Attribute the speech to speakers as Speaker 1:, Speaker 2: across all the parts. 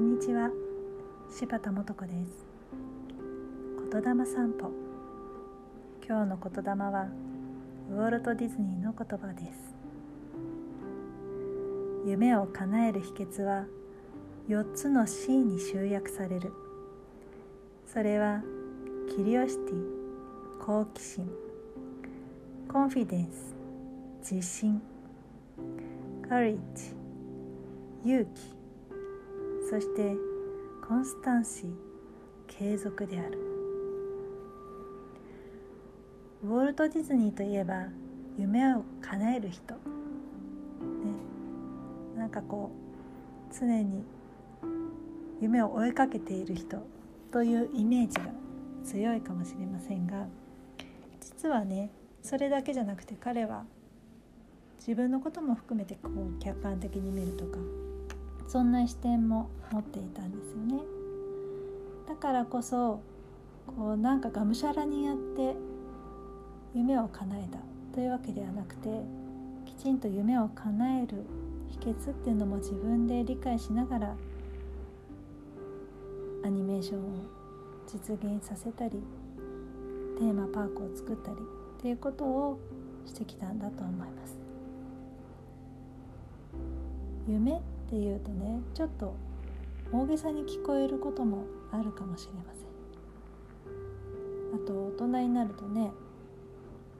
Speaker 1: んにちは。柴田素子です。言霊散歩。今日の言霊はウォルト・ディズニーの言葉です。夢を叶える秘訣は4つの C に集約される。それはキリオシティ好奇心コンフィデンス自信カリッジ勇気。そしてコンスタンシー継続である。ウォルト・ディズニーといえば夢を叶える人、ね、なんかこう常に夢を追いかけている人というイメージが強いかもしれませんが実はねそれだけじゃなくて彼は自分のことも含めてこう客観的に見るとかそんな視点も持っていたんですよね。だからこそこうなんかがむしゃらにやって夢を叶えたというわけではなくてきちんと夢を叶える秘訣っていうのも自分で理解しながらアニメーションを実現させたりテーマパークを作ったりっていうことをしてきたんだと思います。夢っていうとねちょっと大げさに聞こえることもあるかもしれません。あと大人になるとね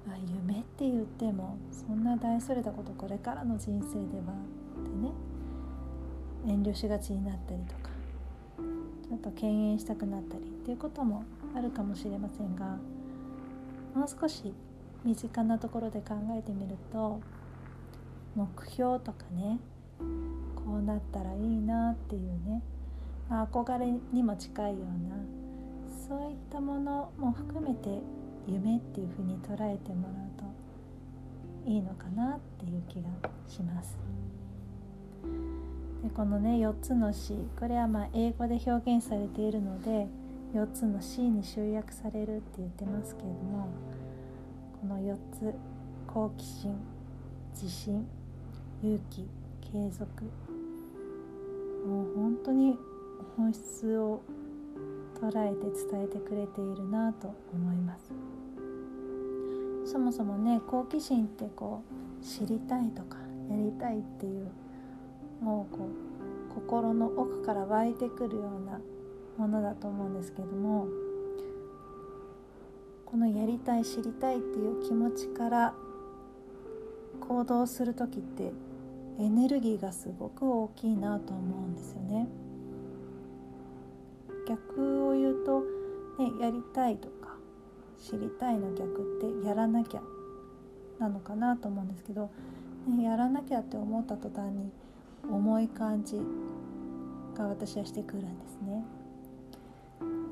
Speaker 1: あ夢って言ってもそんな大それたことこれからの人生ではってね遠慮しがちになったりとかちょっと敬遠したくなったりっていうこともあるかもしれませんがもう少し身近なところで考えてみると目標とかねなったらいいなっていうね。憧れにも近いような。そういったものも含めて夢っていうふうに捉えてもらうといいのかなっていう気がします。でこのね4つの C これはまあ英語で表現されているので4つの C に集約されるって言ってますけれどもこの4つ好奇心自信勇気継続もう本当に本質を捉えて伝えてくれているなと思います。そもそもね好奇心ってこう知りたいとかやりたいっていうもうこう心の奥から湧いてくるようなものだと思うんですけどもこのやりたい知りたいっていう気持ちから行動する時ってエネルギーがすごく大きいなと思うんですよね。逆を言うと、ね、やりたいとか知りたいの逆ってやらなきゃなのかなと思うんですけど、ね、やらなきゃって思った途端に重い感じが私はしてくるんですね。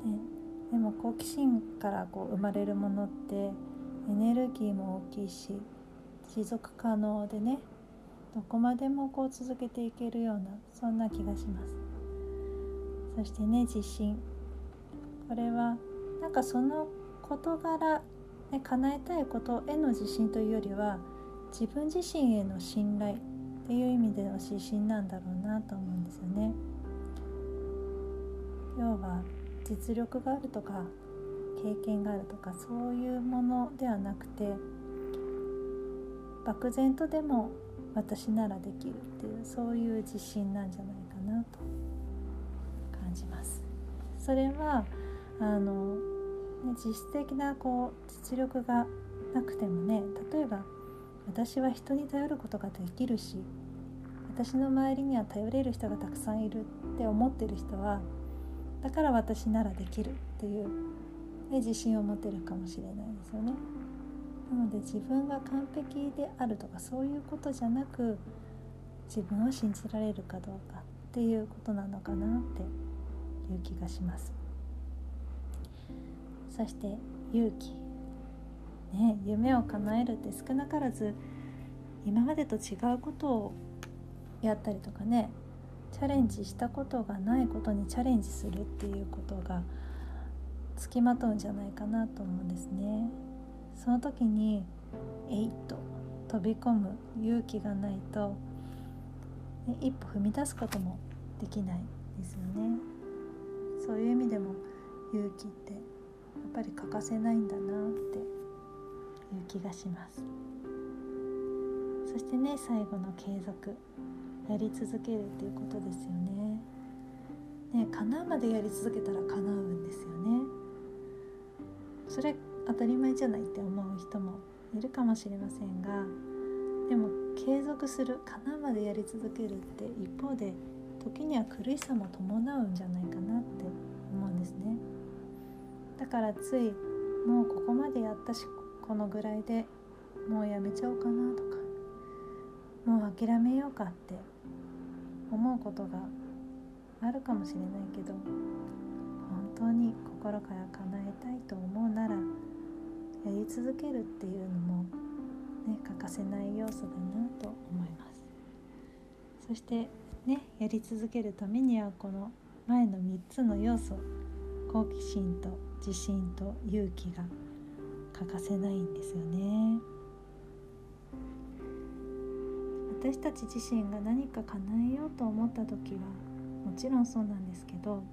Speaker 1: ねでも好奇心からこう生まれるものってエネルギーも大きいし持続可能でねどこまでもこう続けていけるようなそんな気がします。そしてね自信。これはなんかその事柄、ね、叶えたいことへの自信というよりは自分自身への信頼っていう意味での自信なんだろうなと思うんですよね。要は実力があるとか経験があるとかそういうものではなくて漠然とでも私ならできるっていうそういう自信なんじゃないかなと感じますそれはあの、ね、実質的なこう実力がなくてもね例えば私は人に頼ることができるし私の周りには頼れる人がたくさんいるって思ってる人はだから私ならできるっていう、ね、自信を持てるかもしれないですよね。なので自分が完璧であるとかそういうことじゃなく自分を信じられるかどうかっていうことなのかなっていう気がしますそして勇気ね夢を叶えるって少なからず今までと違うことをやったりとかねチャレンジしたことがないことにチャレンジするっていうことがつきまとうんじゃないかなと思うんですね。その時にえいっと飛び込む勇気がないと、一歩踏み出すこともできないですよね。そういう意味でも勇気ってやっぱり欠かせないんだなっていう気がします。そしてね最後の継続やり続けるっていうことですよね。ね叶うまでやり続けたら叶うんですよね。それ当たり前じゃないって思う人もいるかもしれませんがでも継続する叶うまでやり続けるって一方で時には苦しさも伴うんじゃないかなって思うんですね。だからついもうここまでやったしこのぐらいでもうやめちゃおうかなとかもう諦めようかって思うことがあるかもしれないけど本当に心から叶えたいと思うならやり続けるっていうのもね欠かせない要素だなと思います。そしてねやり続けるためにはこの前の3つの要素好奇心と自信と勇気が欠かせないんですよね。私たち自身が何か叶えようと思った時はもちろんそうなんですけど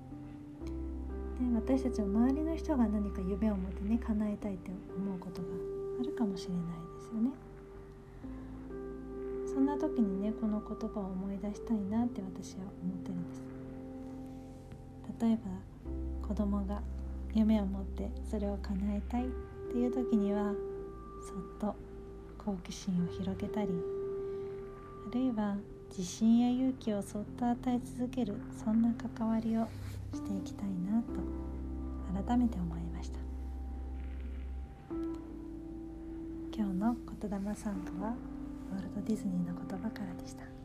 Speaker 1: 私たちの周りの人が何か夢を持ってね叶えたいって思うことがあるかもしれないですよね。そんな時にねこの言葉を思い出したいなって私は思ってるんです例えば子供が夢を持ってそれを叶えたいっていう時にはそっと好奇心を広げたりあるいは自信や勇気をそっと与え続けるそんな関わりをしていきたいなと改めて思いました。今日の言霊散歩はウォルト・ディズニーの言葉からでした。